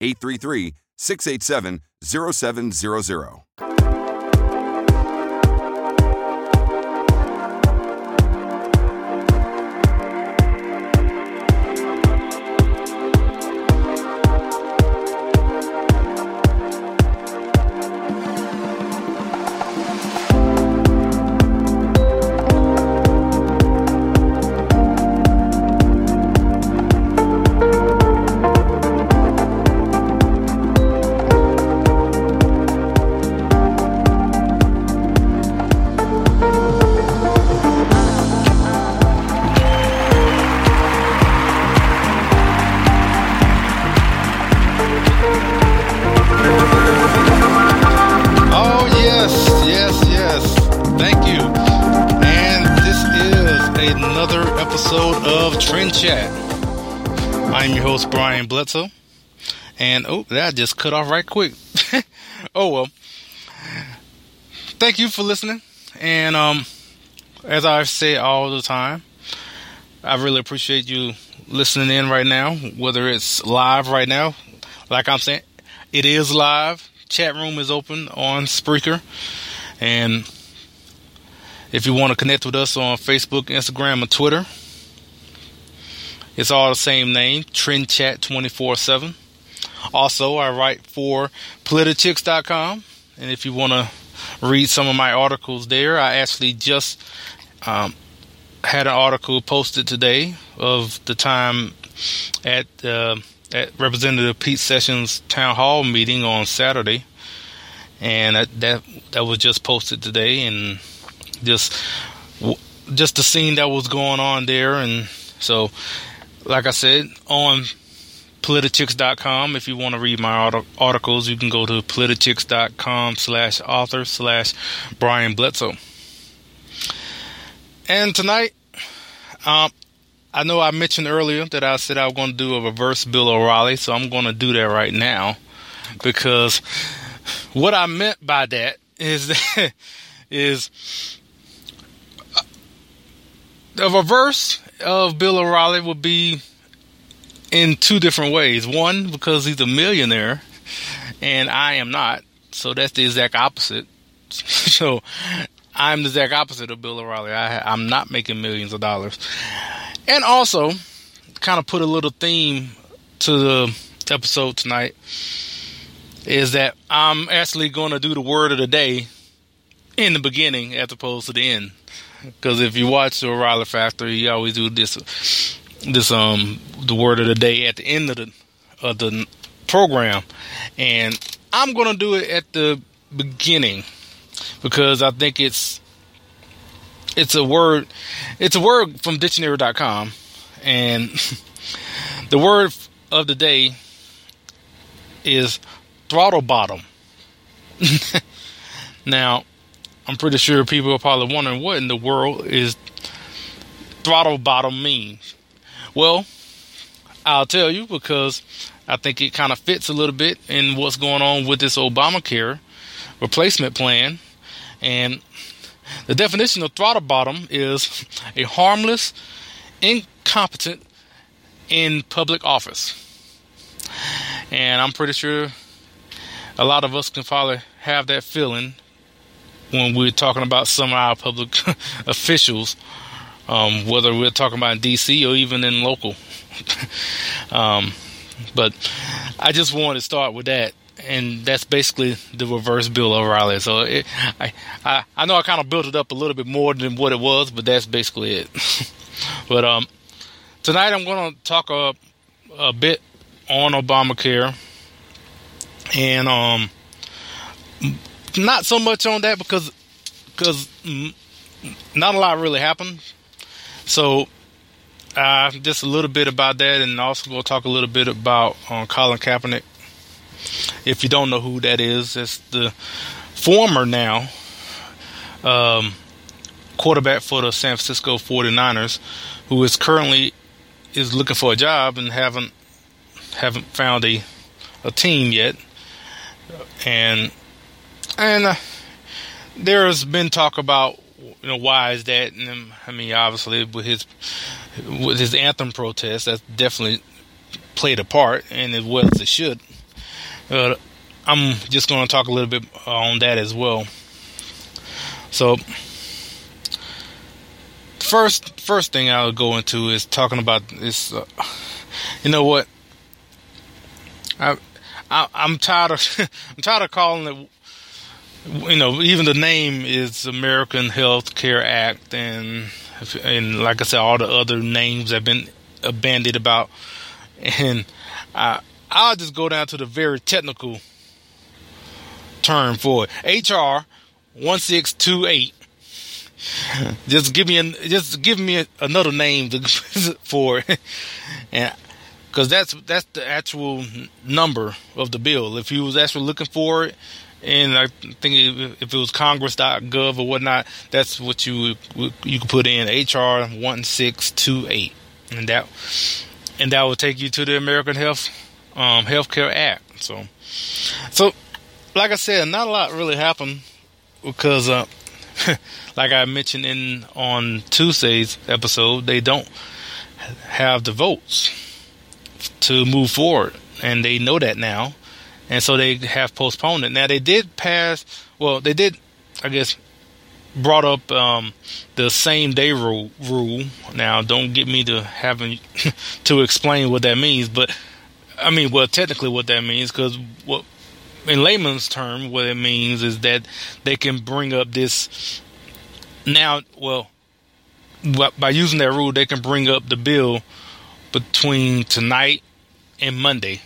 833 687 0700. Bledsoe. And oh, that just cut off right quick. oh, well. Thank you for listening. And um, as I say all the time, I really appreciate you listening in right now, whether it's live right now, like I'm saying, it is live. Chat room is open on Spreaker. And if you want to connect with us on Facebook, Instagram, and Twitter, it's all the same name, Trend Chat 24 7. Also, I write for politichicks.com. And if you want to read some of my articles there, I actually just um, had an article posted today of the time at uh, at Representative Pete Sessions town hall meeting on Saturday, and that that, that was just posted today, and just just the scene that was going on there, and so like I said on politichicks.com if you want to read my articles you can go to politichicks.com slash author slash brian bledsoe. And tonight um, I know I mentioned earlier that I said I was going to do a reverse Bill O'Reilly, so I'm going to do that right now because what I meant by that is that is uh, the reverse of Bill O'Reilly would be in two different ways. One, because he's a millionaire and I am not, so that's the exact opposite. so I'm the exact opposite of Bill O'Reilly. I, I'm not making millions of dollars. And also, kind of put a little theme to the episode tonight is that I'm actually going to do the word of the day in the beginning as opposed to the end. Because if you watch the O'Reilly Factor, you always do this, this um, the word of the day at the end of the of the program, and I'm to do it at the beginning because I think it's it's a word it's a word from dictionary.com and the word of the day is throttlebottom. now, I'm pretty sure people are probably wondering what in the world is throttlebottom means. Well, I'll tell you because I think it kind of fits a little bit in what's going on with this Obamacare replacement plan. And the definition of throttlebottom is a harmless, incompetent in public office. And I'm pretty sure a lot of us can probably have that feeling when we're talking about some of our public officials, um, whether we're talking about DC or even in local. um, but I just wanted to start with that, and that's basically the reverse Bill O'Reilly. So it, I, I, I know I kind of built it up a little bit more than what it was, but that's basically it. but um, tonight I'm going to talk a, a bit on Obamacare, and um, not so much on that because because not a lot really happened. So uh, just a little bit about that, and also to talk a little bit about um, Colin Kaepernick. If you don't know who that is, it's the former now um, quarterback for the San Francisco 49ers, who is currently is looking for a job and haven't haven't found a a team yet, and and uh, there has been talk about you know why is that? And I mean, obviously with his with his anthem protest, that's definitely played a part, and as well as it should. I'm just going to talk a little bit on that as well. So, first first thing I'll go into is talking about this. Uh, you know what? I, I I'm tired of I'm tired of calling it. You know, even the name is American Health Care Act, and and like I said, all the other names have been uh, bandied about, and I I'll just go down to the very technical term for it. HR one six two eight just give me an, just give me a, another name to, for it, and because that's that's the actual number of the bill. If you was actually looking for it, and I think if it was Congress.gov or whatnot, that's what you you could put in HR one six two eight, and that and that will take you to the American Health um, Healthcare Act. So, so like I said, not a lot really happened because. Uh, like I mentioned in on Tuesday's episode, they don't have the votes to move forward, and they know that now, and so they have postponed it. Now they did pass. Well, they did, I guess, brought up um, the same day rule. Rule. Now, don't get me to having to explain what that means, but I mean, well, technically, what that means, because what in layman's term, what it means is that they can bring up this now. Well, by using that rule, they can bring up the bill between tonight and Monday,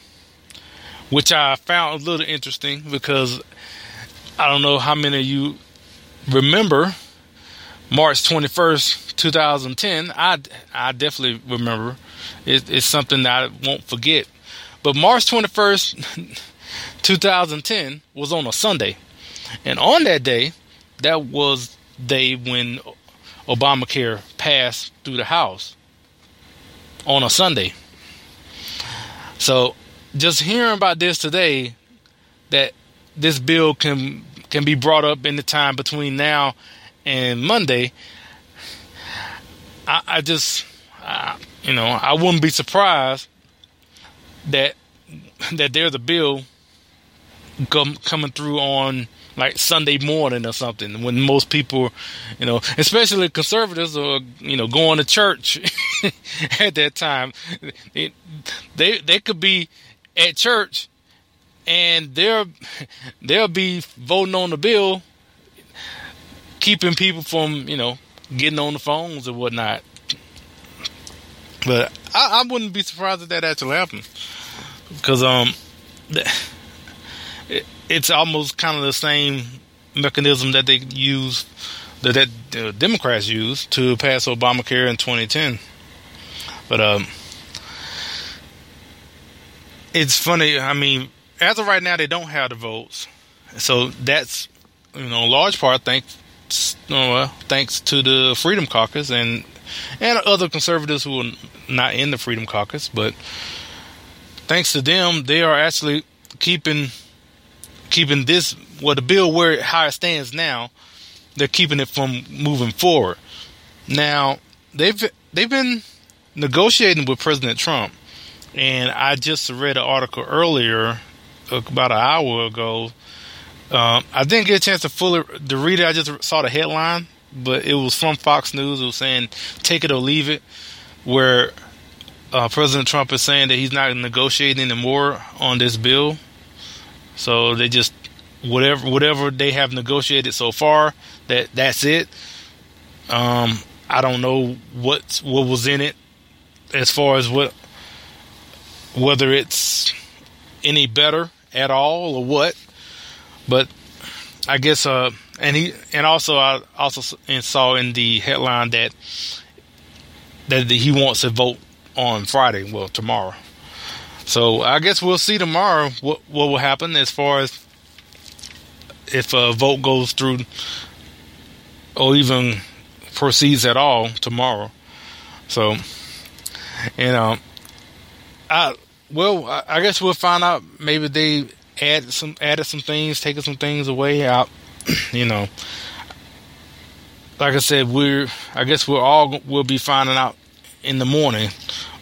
which I found a little interesting because I don't know how many of you remember March 21st, 2010. I, I definitely remember. It, it's something that I won't forget. But March 21st, 2010 was on a Sunday. And on that day, that was the day when Obamacare passed through the House on a Sunday. So just hearing about this today, that this bill can can be brought up in the time between now and Monday, I, I just, I, you know, I wouldn't be surprised that that there's a bill come, coming through on like Sunday morning or something when most people, you know, especially conservatives are, you know, going to church at that time. They, they, they could be at church and they'll, they'll be voting on the bill, keeping people from, you know, getting on the phones or whatnot. But I, I wouldn't be surprised if that actually happened because, um, it's almost kind of the same mechanism that they use that, that the Democrats used to pass Obamacare in 2010. But um, it's funny. I mean, as of right now, they don't have the votes, so that's you know, large part thanks uh, thanks to the Freedom Caucus and and other conservatives who are not in the Freedom Caucus, but thanks to them, they are actually keeping keeping this well the bill where how it stands now. They're keeping it from moving forward. Now they've they've been negotiating with President Trump, and I just read an article earlier about an hour ago. Um, I didn't get a chance to fully to read it. I just saw the headline, but it was from Fox News. It was saying "take it or leave it," where uh, President Trump is saying that he's not negotiating anymore on this bill. So they just whatever whatever they have negotiated so far that that's it. Um, I don't know what what was in it as far as what whether it's any better at all or what, but I guess uh and he and also I also saw in the headline that that he wants to vote on Friday, well tomorrow. So I guess we'll see tomorrow what what will happen as far as if a vote goes through or even proceeds at all tomorrow. So, you know, I well, I guess we'll find out. Maybe they add some added some things, taking some things away. Out, you know. Like I said, we're. I guess we're all we'll be finding out in the morning,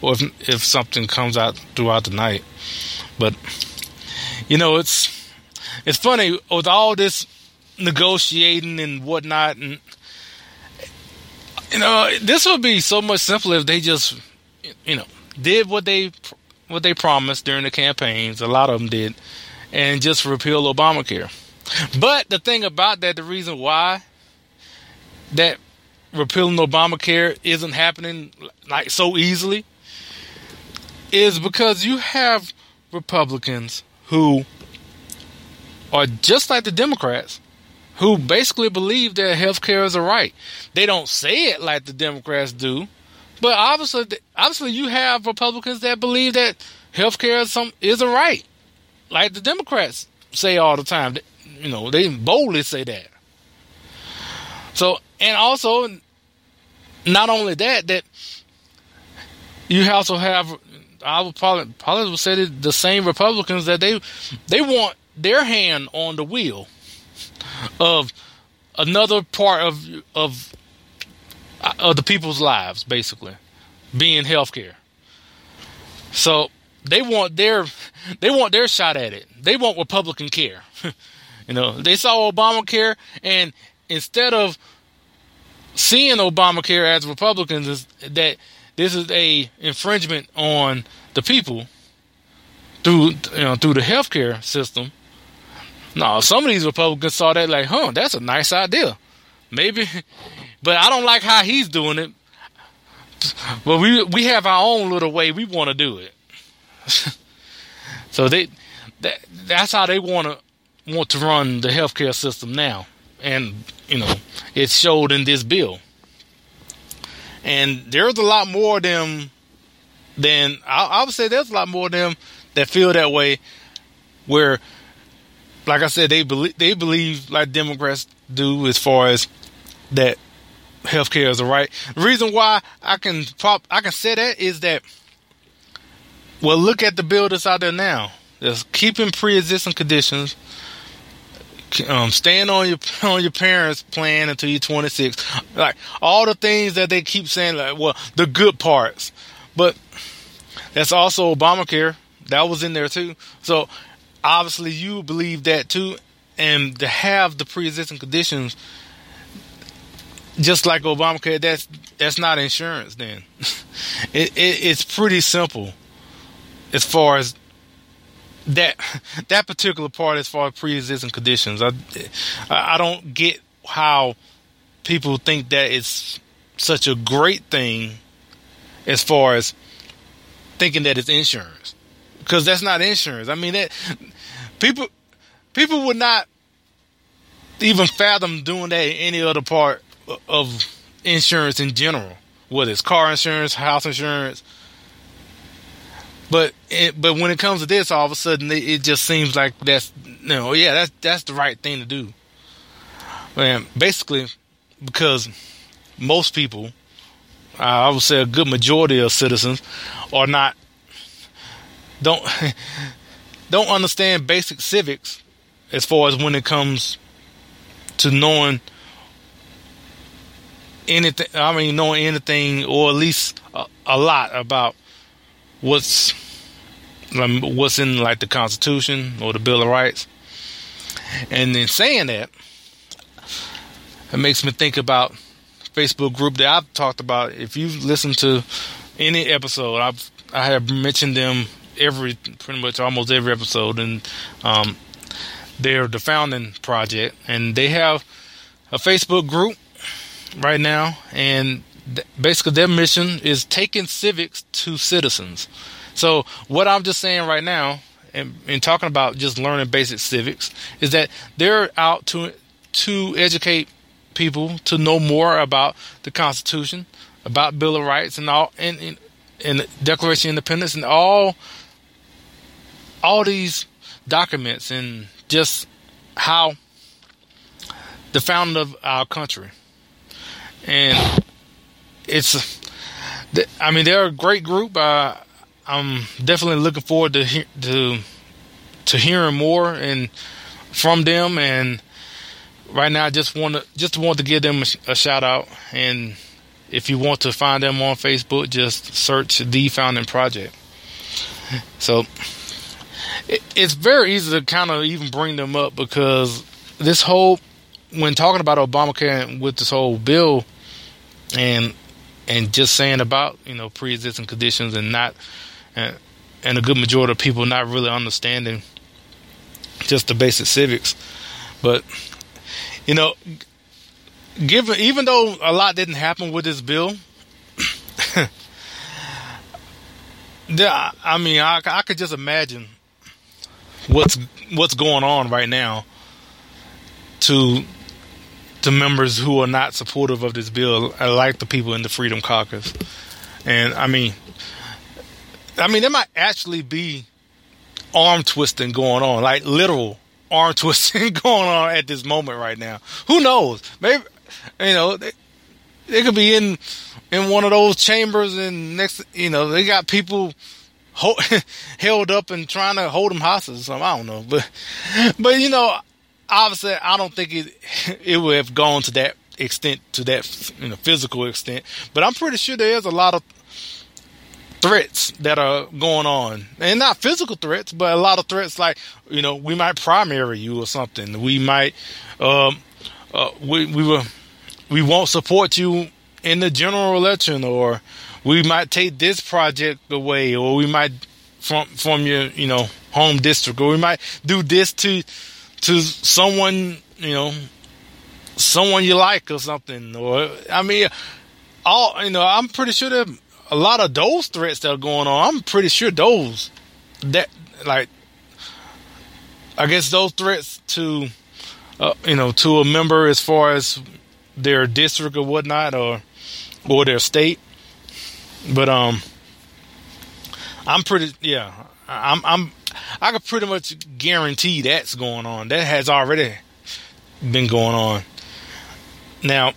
or if if something comes out throughout the night. But you know, it's it's funny with all this negotiating and whatnot, and you know, this would be so much simpler if they just, you know, did what they what they promised during the campaigns. A lot of them did, and just repeal Obamacare. But the thing about that, the reason why that repealing Obamacare isn't happening like so easily is because you have Republicans who are just like the Democrats who basically believe that health care is a right. They don't say it like the Democrats do, but obviously, obviously, you have Republicans that believe that health care is some is a right, like the Democrats say all the time. You know, they boldly say that. So, and also, not only that, that you also have, I would probably probably would say the same Republicans that they they want their hand on the wheel of another part of of Uh, of the people's lives, basically, being healthcare. So they want their they want their shot at it. They want Republican care. you know, they saw Obamacare, and instead of seeing Obamacare as Republicans, that this is a infringement on the people through you know through the healthcare system no, some of these Republicans saw that like, huh, that's a nice idea. Maybe, but I don't like how he's doing it. But we we have our own little way we want to do it. so they that that's how they want to want to run the healthcare system now, and you know it showed in this bill. And there's a lot more of them than I, I would say. There's a lot more of them that feel that way, where like I said, they believe they believe like Democrats do as far as that healthcare is a right. The reason why I can pop I can say that is that well look at the that's out there now. There's keeping pre existing conditions. Um, staying on your on your parents' plan until you're 26, like all the things that they keep saying, like well, the good parts, but that's also Obamacare. That was in there too. So obviously you believe that too, and to have the pre-existing conditions, just like Obamacare, that's that's not insurance. Then it, it, it's pretty simple as far as that that particular part as far as pre-existing conditions. I I don't get how people think that it's such a great thing as far as thinking that it's insurance because that's not insurance. I mean that people people would not even fathom doing that in any other part of insurance in general, whether it's car insurance, house insurance. But it, but when it comes to this, all of a sudden it, it just seems like that's you know yeah that's that's the right thing to do. And basically, because most people, I would say a good majority of citizens, are not don't don't understand basic civics as far as when it comes to knowing anything. I mean, knowing anything or at least a, a lot about what's um, what's in like the Constitution or the Bill of Rights. And then saying that, it makes me think about Facebook group that I've talked about. If you've listened to any episode, I've I have mentioned them every pretty much almost every episode, and um, they're the founding project, and they have a Facebook group right now, and th- basically their mission is taking civics to citizens. So what I'm just saying right now, and, and talking about just learning basic civics, is that they're out to to educate people to know more about the Constitution, about Bill of Rights, and all, and, and, and Declaration of Independence, and all all these documents, and just how the founding of our country, and it's. I mean, they're a great group. Uh, I'm definitely looking forward to to to hearing more and from them. And right now, I just want to just want to give them a, a, shout out. And if you want to find them on Facebook, just search the Founding Project. So it, it's very easy to kind of even bring them up because this whole when talking about Obamacare and with this whole bill and and just saying about you know pre-existing conditions and not and, and a good majority of people not really understanding just the basic civics. But you know, given even though a lot didn't happen with this bill, I mean, I, I could just imagine what's what's going on right now to to members who are not supportive of this bill, like the people in the Freedom Caucus. And I mean, I mean, there might actually be arm twisting going on, like literal arm twisting going on at this moment right now. Who knows? Maybe you know they, they could be in in one of those chambers, and next, you know, they got people hold, held up and trying to hold them hostage. Or something. I don't know, but but you know, obviously, I don't think it it would have gone to that extent, to that you know physical extent. But I'm pretty sure there is a lot of threats that are going on, and not physical threats, but a lot of threats like you know we might primary you or something. We might um, uh, we we will we won't support you in the general election, or we might take this project away, or we might from from your you know home district, or we might do this to to someone you know someone you like or something, or I mean all you know I'm pretty sure that a lot of those threats that are going on, I'm pretty sure those that like I guess those threats to uh, you know to a member as far as their district or whatnot or or their state. But um I'm pretty yeah, I'm I'm I can pretty much guarantee that's going on. That has already been going on. Now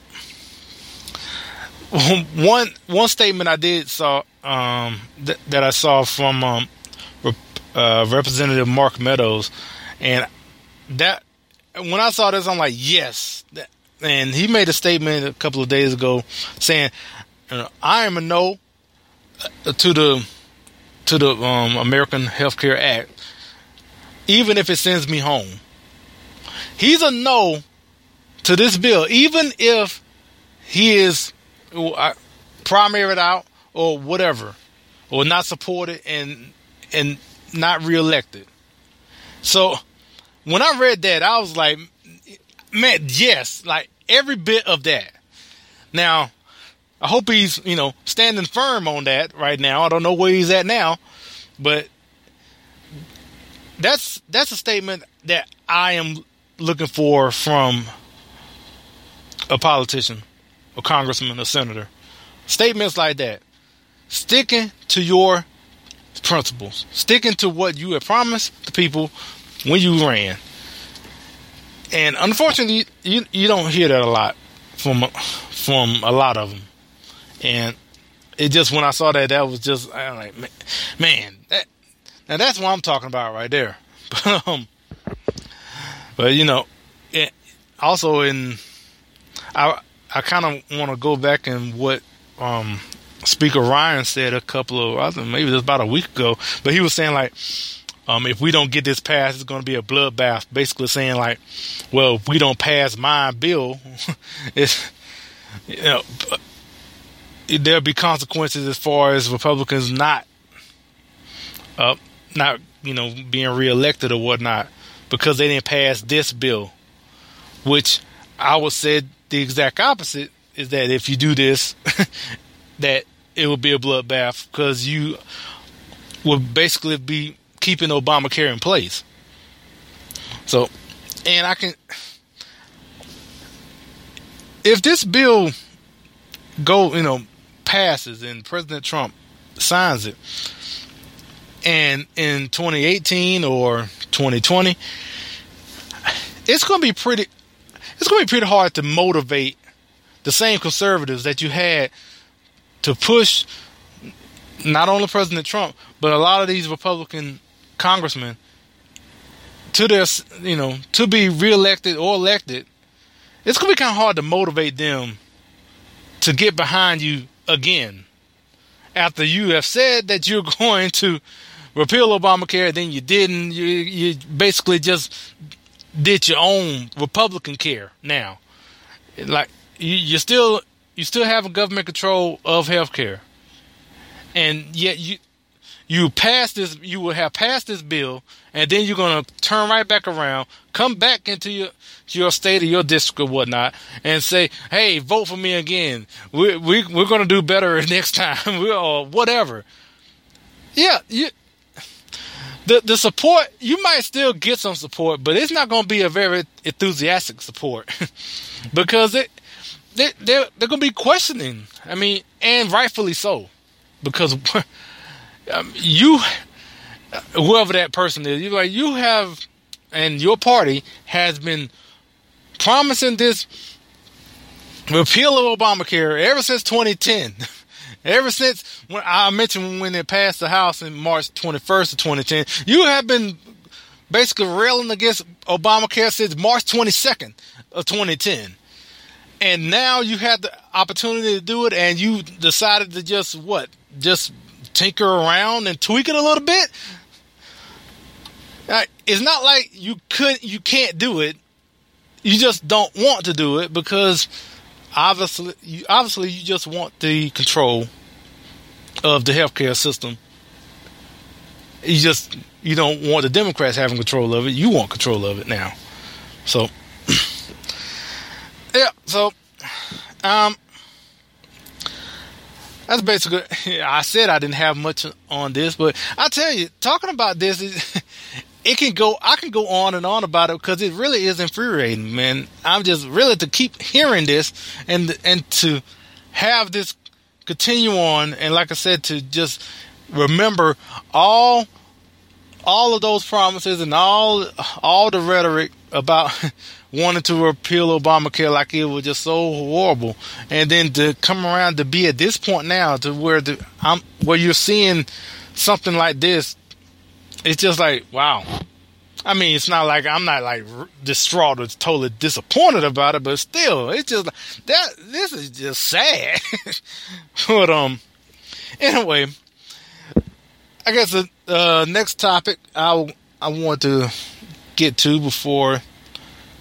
one one statement I did saw um, th- that I saw from um, uh, Representative Mark Meadows, and that when I saw this, I'm like, yes. And he made a statement a couple of days ago saying, "I am a no uh, to the to the um, American Health Care Act, even if it sends me home." He's a no to this bill, even if he is primaried out or whatever, or not supported and and not reelected. So when I read that, I was like, man, yes, like every bit of that. Now, I hope he's, you know, standing firm on that right now. I don't know where he's at now, but that's that's a statement that I am looking for from a politician, a congressman, a senator. Statements like that. Sticking to your principles. Sticking to what you have promised the people when you ran. And unfortunately, you you don't hear that a lot from from a lot of them. And it just when I saw that, that was just I'm like, man, that now that's what I'm talking about right there. But um, but you know, it, also in I I kind of want to go back and what um Speaker Ryan said a couple of I think maybe just about a week ago, but he was saying like. Um, if we don't get this passed, it's going to be a bloodbath. Basically, saying like, well, if we don't pass my bill, it's you know there'll be consequences as far as Republicans not uh, not you know being reelected or whatnot because they didn't pass this bill, which I would say the exact opposite is that if you do this, that it will be a bloodbath because you will basically be keeping Obamacare in place. So, and I can, if this bill go, you know, passes and President Trump signs it, and in 2018 or 2020, it's going to be pretty. It's going to be pretty hard to motivate the same conservatives that you had to push not only President Trump but a lot of these Republican congressmen to their, you know, to be reelected or elected. It's going to be kind of hard to motivate them to get behind you again after you have said that you're going to repeal Obamacare, then you didn't. You, you basically just did your own Republican care now. Like you, you still you still have a government control of healthcare, and yet you you pass this you will have passed this bill and then you're to turn right back around come back into your your state or your district or whatnot and say hey vote for me again. We, we, we're to do better next time or whatever. Yeah you the the support you might still get some support but it's not going to be a very enthusiastic support. Because it they, they're, they're going to be questioning. I mean and rightfully so. Because um, you, whoever that person is, you like you have, and your party has been promising this repeal of Obamacare ever since 2010. ever since when I mentioned when it passed the House in March 21st of 2010, you have been basically railing against Obamacare since March 22nd of 2010. And now you had the opportunity to do it, and you decided to just what? Just tinker around and tweak it a little bit. It's not like you could you can't do it. You just don't want to do it because obviously you obviously you just want the control of the healthcare system. You just you don't want the Democrats having control of it. You want control of it now. So yeah, so um that's basically. I said I didn't have much on this, but I tell you, talking about this is. It can go. I can go on and on about it because it really is infuriating, man. I'm just really to keep hearing this and and to have this continue on, and like I said, to just remember all all of those promises and all all the rhetoric about wanting to repeal Obamacare like it was just so horrible, and then to come around to be at this point now to where the I'm where you're seeing something like this, it's just like wow. I mean, it's not like I'm not like distraught or totally disappointed about it, but still, it's just that this is just sad. but um, anyway, I guess the uh, next topic I I want to get to before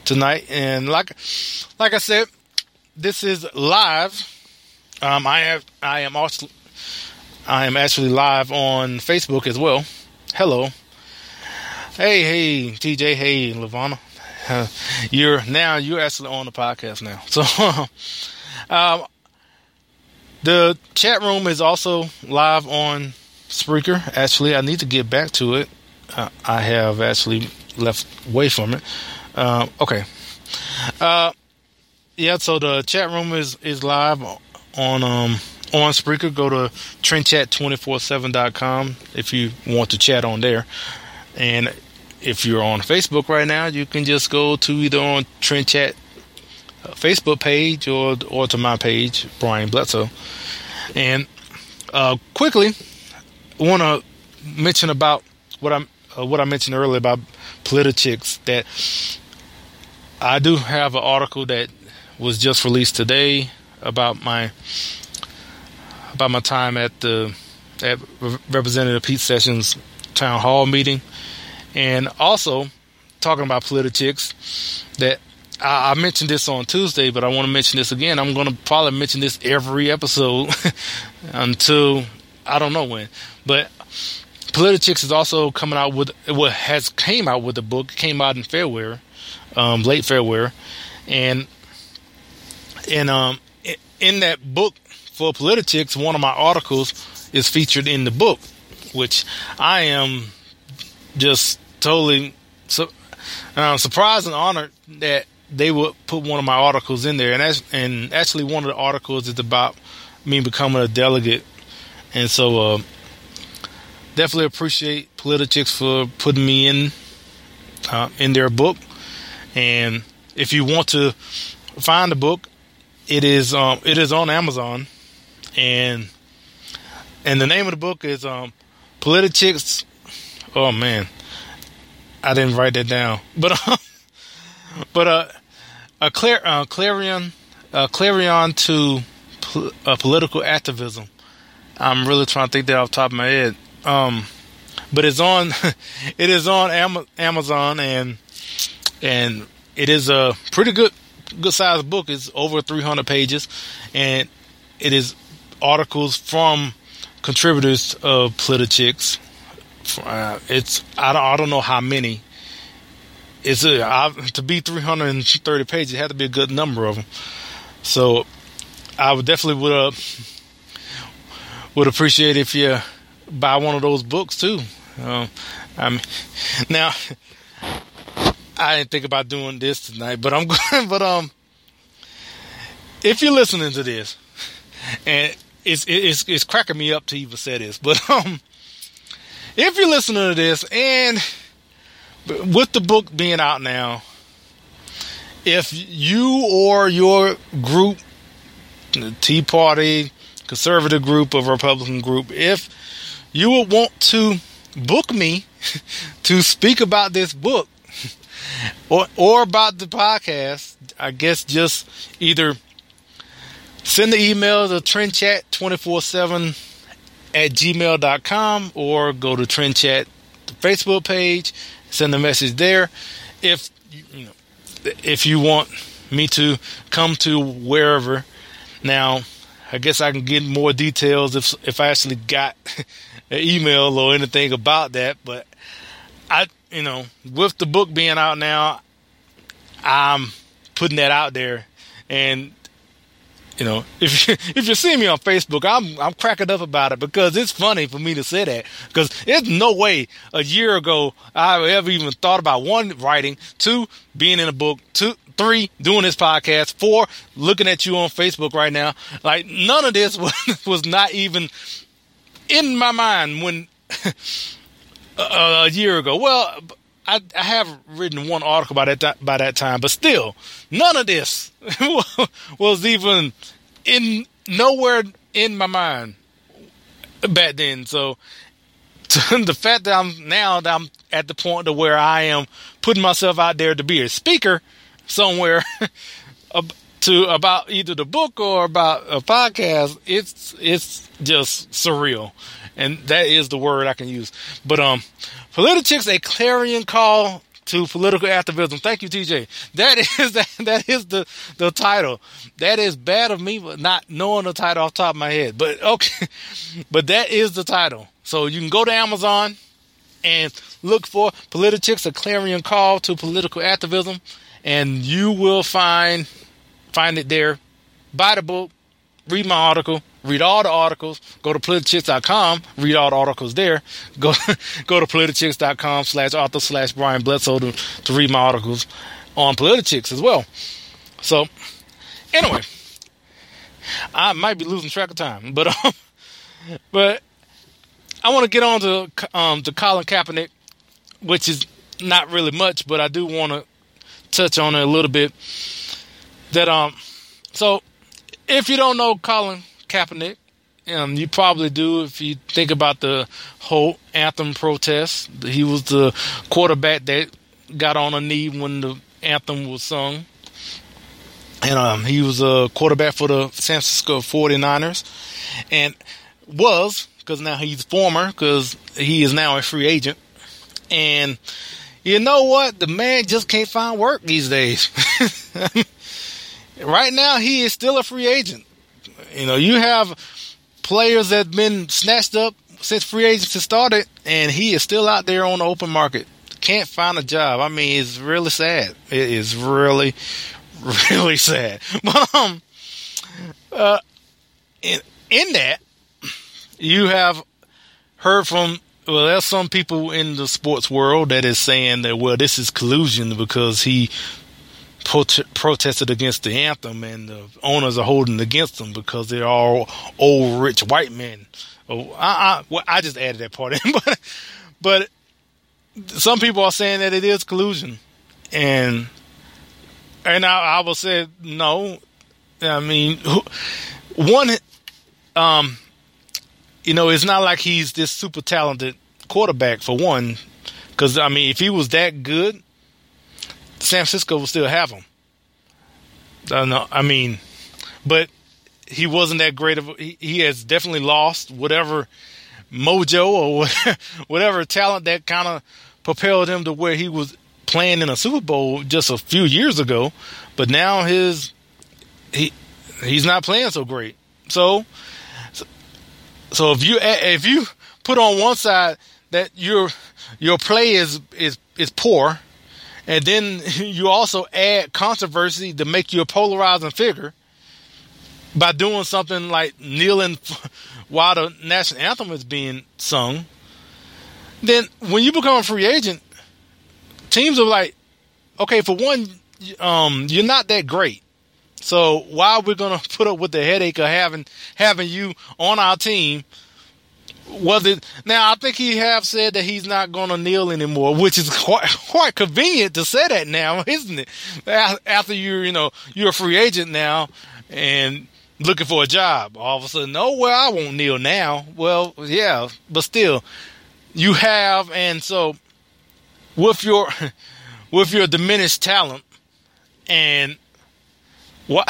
tonight. And like like I said, this is live. Um, I have I am also I am actually live on Facebook as well. Hello. Hey, hey, TJ. Hey, Lavana. Uh, you're now you're actually on the podcast now. So, um, the chat room is also live on Spreaker. Actually, I need to get back to it. uh, I have actually left away from it. Uh, okay. Uh, yeah, so the chat room is, is live on um on Spreaker. Go to trendchat247.com if you want to chat on there. And if you're on Facebook right now, you can just go to either on Trend Chat uh, Facebook page or or to my page, Brian Bledsoe. And uh, quickly, want to mention about what I'm uh, what I mentioned earlier about Politichicks that I do have an article that was just released today about my about my time at the at Representative Pete Sessions town hall meeting, and also talking about Politichicks that I, I mentioned this on Tuesday, but I want to mention this again. I'm going to probably mention this every episode until I don't know when, but Politichicks is also coming out with what has came out with a book. came out in February, um, late February, and and um, in that book for Politichicks, one of my articles is featured in the book, which I am just totally uh, surprised and honored that they would put one of my articles in there. And and actually, one of the articles is about me becoming a delegate, and so uh, definitely appreciate Politichicks for putting me in uh, in their book. And if you want to find the book, it is um, it is on Amazon, and and the name of the book is um, Politichicks. Oh man, I didn't write that down, but uh, but uh, a clar- uh, clarion uh, clarion to pol- uh, political activism. I'm really trying to think that off the top of my head. Um, but it's on it is on Am- Amazon and and it is a pretty good good sized book. It's over 300 pages, and it is articles from contributors of Politichicks. Uh, it's I don't, I don't know how many. It's a, I, to be 330 pages. It had to be a good number of them. So I would definitely would uh, would appreciate if you buy one of those books too. Um, I mean, now I didn't think about doing this tonight, but I'm going. But um, if you're listening to this, and it's it's it's cracking me up to even say this, but um, if you're listening to this, and with the book being out now, if you or your group, the Tea Party, conservative group, or Republican group, if you would want to book me to speak about this book or or about the podcast, I guess just either send the email to trendchat247 at gmail.com or go to trendchat the Facebook page, send a message there. If you know, if you want me to come to wherever, now I guess I can get more details if if I actually got an email or anything about that. But I, you know, with the book being out now, I'm putting that out there, and you know, if you, if you see me on Facebook, I'm I'm cracking up about it because it's funny for me to say that because there's no way a year ago I ever even thought about one writing, two being in a book, two three doing this podcast, four looking at you on Facebook right now. Like none of this was, was not even in my mind when a, year ago. Well, I, I have written one article by that by that time, but still, none of this was even in nowhere in my mind back then. So the fact that I'm now that I'm at the point to where I am putting myself out there to be a speaker somewhere to about either the book or about a podcast, it's it's just surreal, and that is the word I can use. But um, Politichicks a clarion call to political activism. Thank you, TJ. That is that that is the the title. That is bad of me, but not knowing the title off the top of my head. But okay, but that is the title. So you can go to Amazon and look for Politichicks a clarion call to political activism, and you will find find it there. Buy the book, read my article, read all the articles, go to politichicks.com, read all the articles there. Go go to politichicks.com slash author slash Brian Bledsoe to, to read my articles on Politichicks as well. So, anyway, I might be losing track of time, but um, but I want to get on to um to Colin Kaepernick, which is not really much, but I do want to touch on it a little bit. That um, so if you don't know Colin Kaepernick, um, you probably do if you think about the whole anthem protest. He was the quarterback that got on a knee when the anthem was sung. And um, he was a quarterback for the San Francisco 49ers and was, because now he's former, because he is now a free agent. And you know what? The man just can't find work these days. right now, he is still a free agent. You know, you have players that have been snatched up since free agency started, and he is still out there on the open market. Can't find a job. I mean, it's really sad. It is really, really sad. But um, uh, in in that, you have heard from well, there's some people in the sports world that is saying that well, this is collusion because he protested against the anthem, and the owners are holding against them because they're all old rich white men. Oh, I, I, well, I just added that part in, but but some people are saying that it is collusion, and and I, I will say no. I mean, one, um, you know, it's not like he's this super talented quarterback for one. Because I mean, if he was that good, San Francisco will still have him. Uh, I know. I mean, but he wasn't that great of. He, he has definitely lost whatever mojo or whatever talent that kind of propelled him to where he was playing in a Super Bowl just a few years ago. But now his he he's not playing so great. So so if you if you put on one side that your your play is is is poor and then you also add controversy to make you a polarizing figure by doing something like kneeling while the national anthem is being sung. Then when you become a free agent, teams are like, okay, for one, um, you're not that great. So why are we gonna put up with the headache of having having you on our team was it now? I think he have said that he's not going to kneel anymore, which is quite quite convenient to say that now, isn't it? After you're you know you're a free agent now and looking for a job, all of a sudden, oh well, I won't kneel now. Well, yeah, but still, you have, and so with your with your diminished talent and what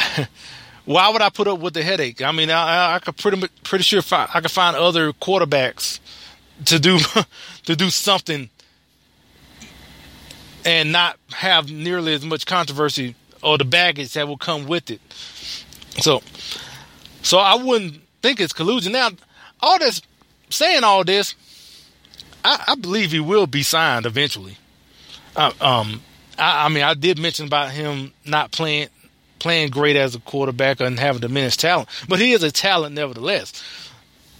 why would I put up with the headache? I mean, I, I could pretty pretty sure find, I could find other quarterbacks to do to do something and not have nearly as much controversy or the baggage that will come with it. So, so I wouldn't think it's collusion. Now, all this saying all this, I, I believe he will be signed eventually. Uh, um, I, I mean, I did mention about him not playing playing great as a quarterback and having diminished talent, but he is a talent nevertheless.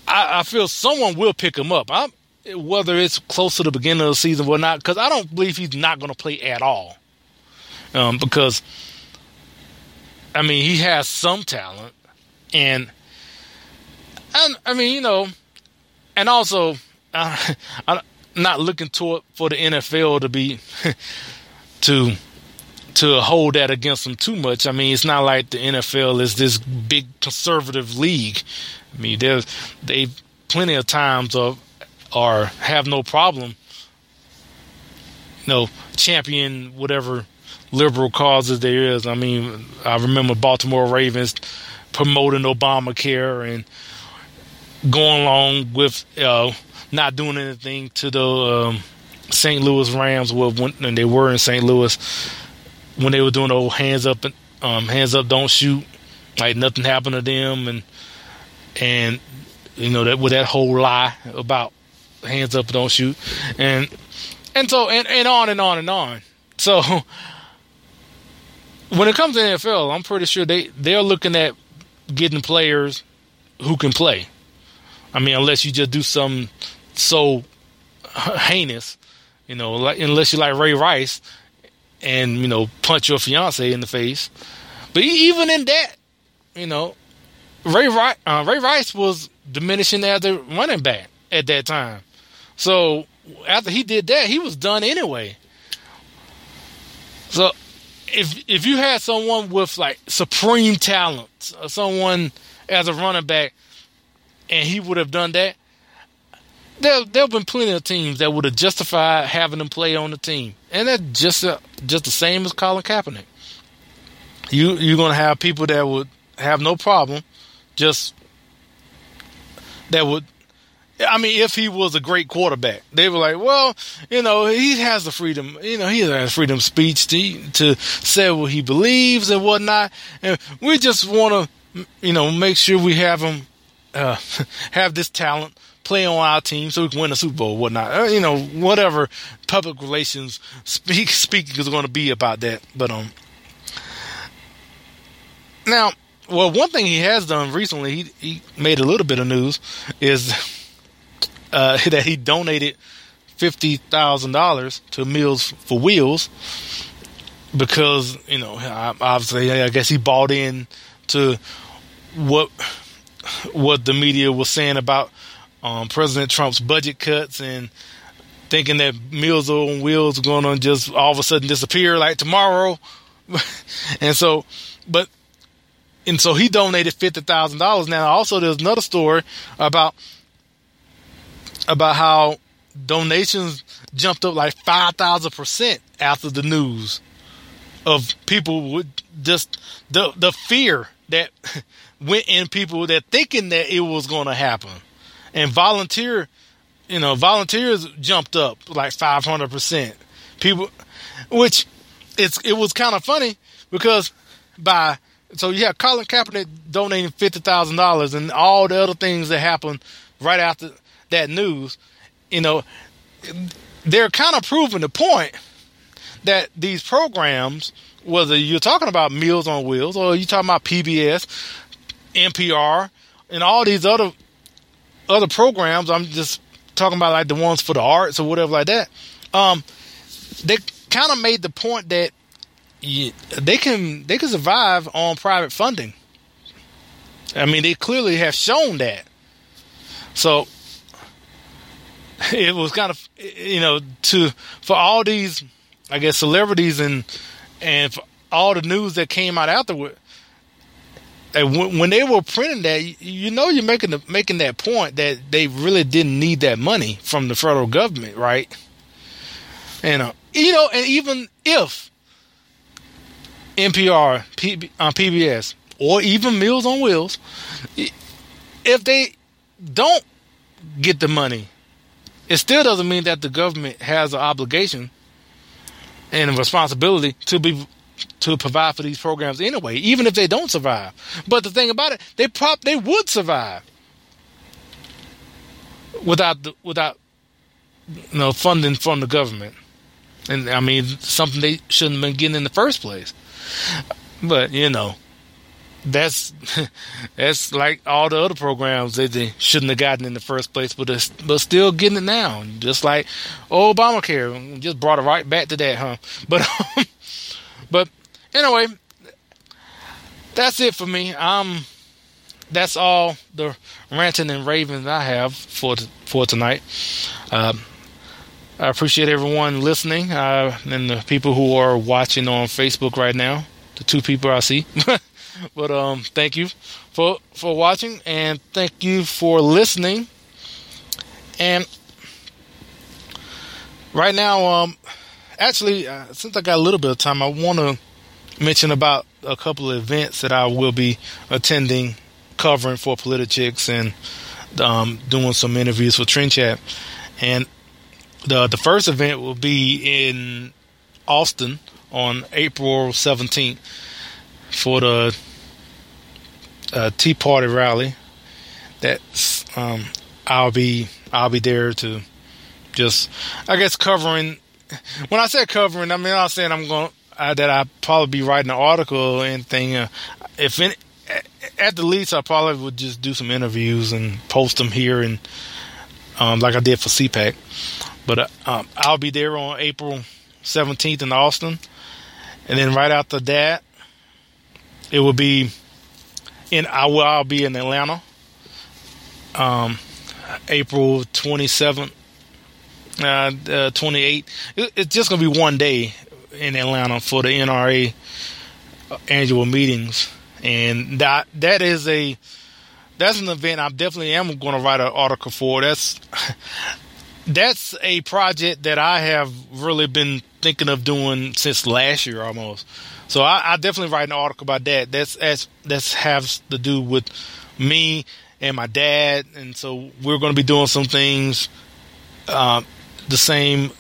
I, I feel someone will pick him up. I'm, whether it's close to the beginning of the season or not, because I don't believe he's not going to play at all. Um, because I mean, he has some talent, and and I mean, you know, and also uh, I'm not looking toward for the NFL to be to to hold that against them too much. I mean, it's not like the NFL is this big conservative league. I mean, there's they plenty of times of or have no problem, you know, champion whatever liberal causes there is. I mean, I remember Baltimore Ravens promoting Obamacare and going along with uh, not doing anything to the um, St. Louis Rams when they were in St. Louis when they were doing the old hands up, um, hands up, don't shoot, like nothing happened to them, and and you know that with that whole lie about hands up, don't shoot, and and so and, and on and on and on. So when it comes to NFL, I'm pretty sure they they're looking at getting players who can play. I mean, unless you just do something so heinous, you know, like, unless you like Ray Rice and you know punch your fiance in the face. But even in that, you know, Ray Rice, uh, Ray Rice was diminishing as a running back at that time. So after he did that, he was done anyway. So if if you had someone with like supreme talent, someone as a running back, and he would have done that, there there have been plenty of teams that would have justified having him play on the team, and that's just uh, just the same as Colin Kaepernick. You you're gonna have people that would have no problem, just that would. I mean, if he was a great quarterback, they were like, well, you know, he has the freedom, you know, he has freedom of speech to, to say what he believes and whatnot. And we just want to, you know, make sure we have him, uh, have this talent play on our team so we can win a Super Bowl, whatnot. Uh, you know, whatever public relations speak speaking is going to be about that. But um, now, well, one thing he has done recently, he, he made a little bit of news, is uh, that he donated fifty thousand dollars to Meals for Wheels because you know obviously I guess he bought in to what what the media was saying about um, President Trump's budget cuts and thinking that Meals on Wheels are going to just all of a sudden disappear like tomorrow. and so, but, and so he donated fifty thousand dollars. Now, also there's another story about about how donations jumped up like five thousand percent after the news of people would just the the fear that went in people that thinking that it was going to happen and volunteer, you know, volunteers jumped up like 500%. People, which it's, it was kind of funny because by, so you have Colin Kaepernick donating $50,000 and all the other things that happened right after that news, you know, they're kind of proving the point that these programs, whether you're talking about Meals on Wheels or you're talking about PBS, NPR, and all these other other programs, I'm just talking about like the ones for the arts or whatever like that. Um, they kind of made the point that you, they can they can survive on private funding. I mean, they clearly have shown that. So it was kind of you know to for all these I guess celebrities and and for all the news that came out afterward when, when they were printing that, you know, you're making the, making that point that they really didn't need that money from the federal government, right? And uh, you know, and even if NPR, P, uh, PBS, or even Meals on Wheels, if they don't get the money, it still doesn't mean that the government has an obligation and a responsibility to be to provide for these programs anyway, even if they don't survive. But the thing about it, they prop they would survive without the, without you know funding from the government. And I mean something they shouldn't have been getting in the first place. But you know, that's that's like all the other programs that they shouldn't have gotten in the first place, but but still getting it now. Just like Obamacare, just brought it right back to that, huh? But um, but anyway, that's it for me. Um, that's all the ranting and raving I have for for tonight. Uh, I appreciate everyone listening uh, and the people who are watching on Facebook right now. The two people I see, but um, thank you for for watching and thank you for listening. And right now, um, actually, uh, since I got a little bit of time, I want to mention about a couple of events that I will be attending, covering for Politichicks and um, doing some interviews for Trend Chat. And the the first event will be in Austin on April 17th for the uh, Tea Party rally. That's um, I'll be I'll be there to just I guess covering when I say covering, I mean I'm saying I'm going uh, that I probably be writing an article and thing. Uh, if at the least, I probably would just do some interviews and post them here, and um, like I did for CPAC. But uh, um, I'll be there on April 17th in Austin, and then right after that, it will be in I will I'll be in Atlanta, um, April 27th, uh, uh, 28th. It, it's just gonna be one day in Atlanta for the NRA annual meetings, and that that is a that's an event I definitely am going to write an article for. That's that's a project that I have really been thinking of doing since last year almost. So I, I definitely write an article about that. That's that's that's has to do with me and my dad, and so we're going to be doing some things uh, the same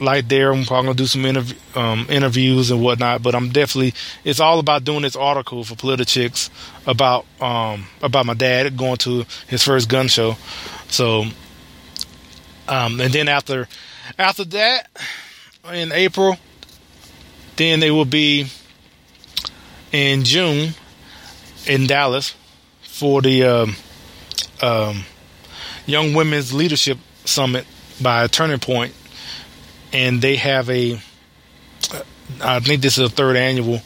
like there. I'm probably gonna do some interv- um, interviews and whatnot, but I'm definitely it's all about doing this article for Politichicks about um, about my dad going to his first gun show. So, um, and then after after that in April, then they will be in June in Dallas for the um, um, Young Women's Leadership Summit by a Turning Point and they have a I think this is a third annual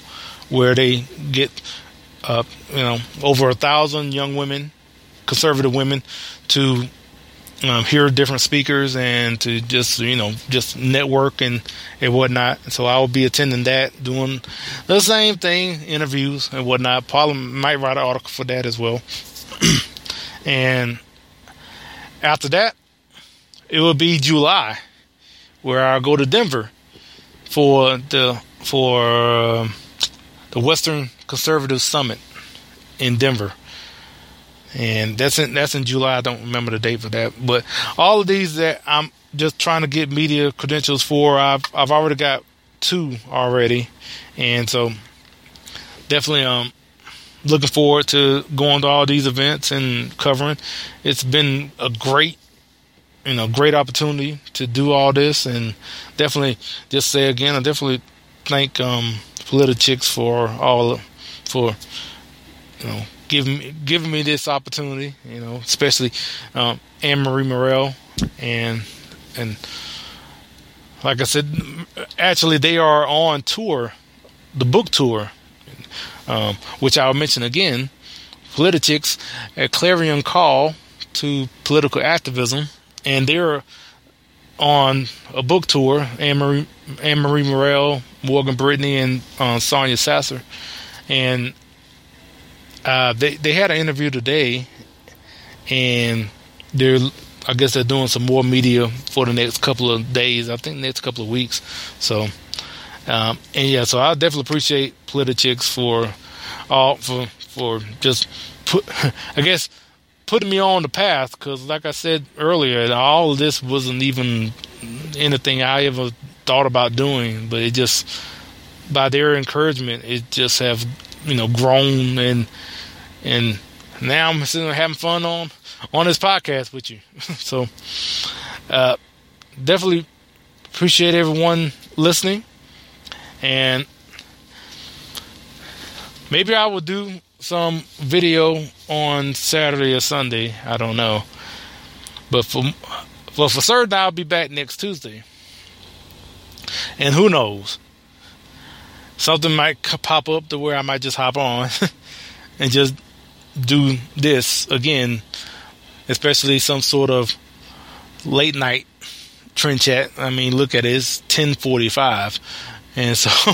where they get uh, you know over a thousand young women, conservative women, to um, hear different speakers and to just you know just network and and whatnot. So I will be attending that, doing the same thing, interviews and whatnot. Probably might write an article for that as well. and after that, it will be July where I'll go to Denver for the for uh, the Western Conservative Summit in Denver, and that's in that's in July. I don't remember the date for that, but all of these that I'm just trying to get media credentials for. I've I've already got two already, and so definitely um looking forward to going to all these events and covering. It's been a great you know, great opportunity to do all this, and definitely just say again, I definitely thank um, Politichicks for all for you know giving me, giving me this opportunity. You know, especially um, Anne Marie Murrell and and like I said, actually they are on tour, the book tour, um, which I'll mention again. Politichicks a clarion call to political activism and they're on a book tour. Anne Marie, Anne Marie Murrell, Morgan Brittany, and uh, Sonia Sasser, and uh, they they had an interview today, and they're I guess they're doing some more media for the next couple of days. I think next couple of weeks. So, um, and yeah, so I definitely appreciate Politichicks for all for for just put. I guess putting me on the path because, like I said earlier, all this wasn't even anything I ever thought about doing, but it just by their encouragement, it just have you know grown and and now I'm sitting having fun on on this podcast with you. so uh, definitely appreciate everyone listening, and maybe I will do some video on Saturday or Sunday. I don't know, but for well for certain I'll be back next Tuesday, and who knows, something might pop up to where I might just hop on and just do this again, especially some sort of late night trend chat. I mean, look at it, it's ten forty five, and so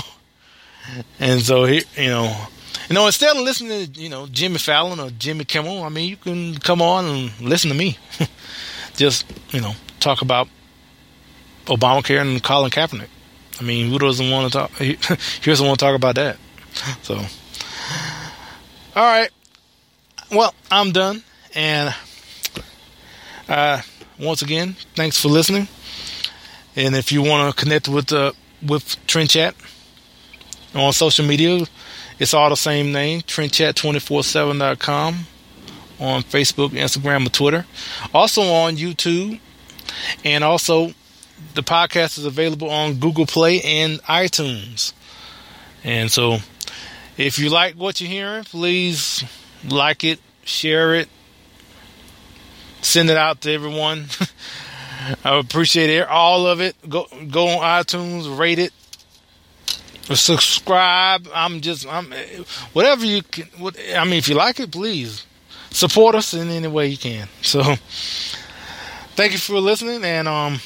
and so here you know you know, instead of listening to you know Jimmy Fallon or Jimmy Kimmel, I mean, you can come on and listen to me. Just you know, talk about Obamacare and Colin Kaepernick. I mean, who doesn't want to talk? He doesn't want to talk about that. So, all right. Well, I'm done, and uh, once again, thanks for listening. And if you want to connect with uh, with Trend Chat on social media, it's all the same name, trendchat247.com on Facebook, Instagram, or Twitter. Also on YouTube. And also, the podcast is available on Google Play and iTunes. And so, if you like what you're hearing, please like it, share it, send it out to everyone. I appreciate it, all of it. Go go on iTunes, rate it, subscribe. I'm just I'm whatever you can. What, I mean, if you like it, please support us in any way you can. So, thank you for listening, and um,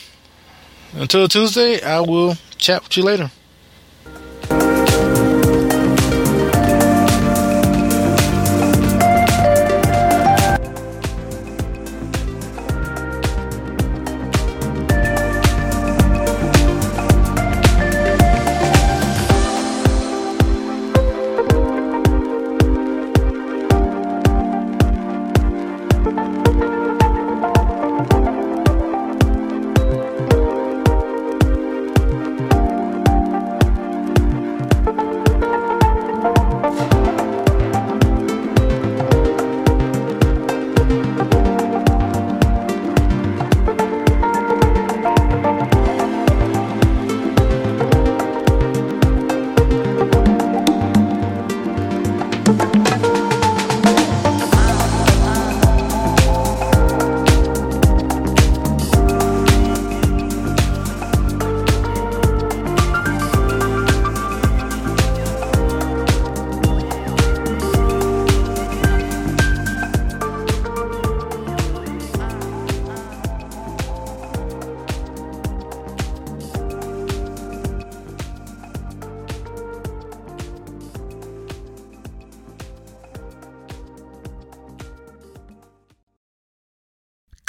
until Tuesday, I will chat with you later.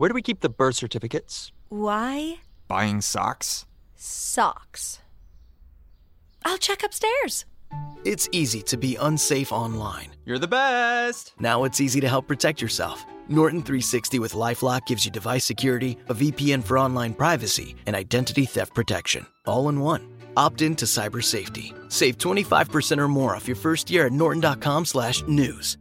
where do we keep the birth certificates? Why? Buying socks? Socks. I'll check upstairs. It's easy to be unsafe online. You're the best. Now it's easy to help protect yourself. Norton 360 with Lifelock gives you device security, a VPN for online privacy, and identity theft protection, all in one. Opt in to cyber safety. Save 25% or more off your first year at norton.com/news.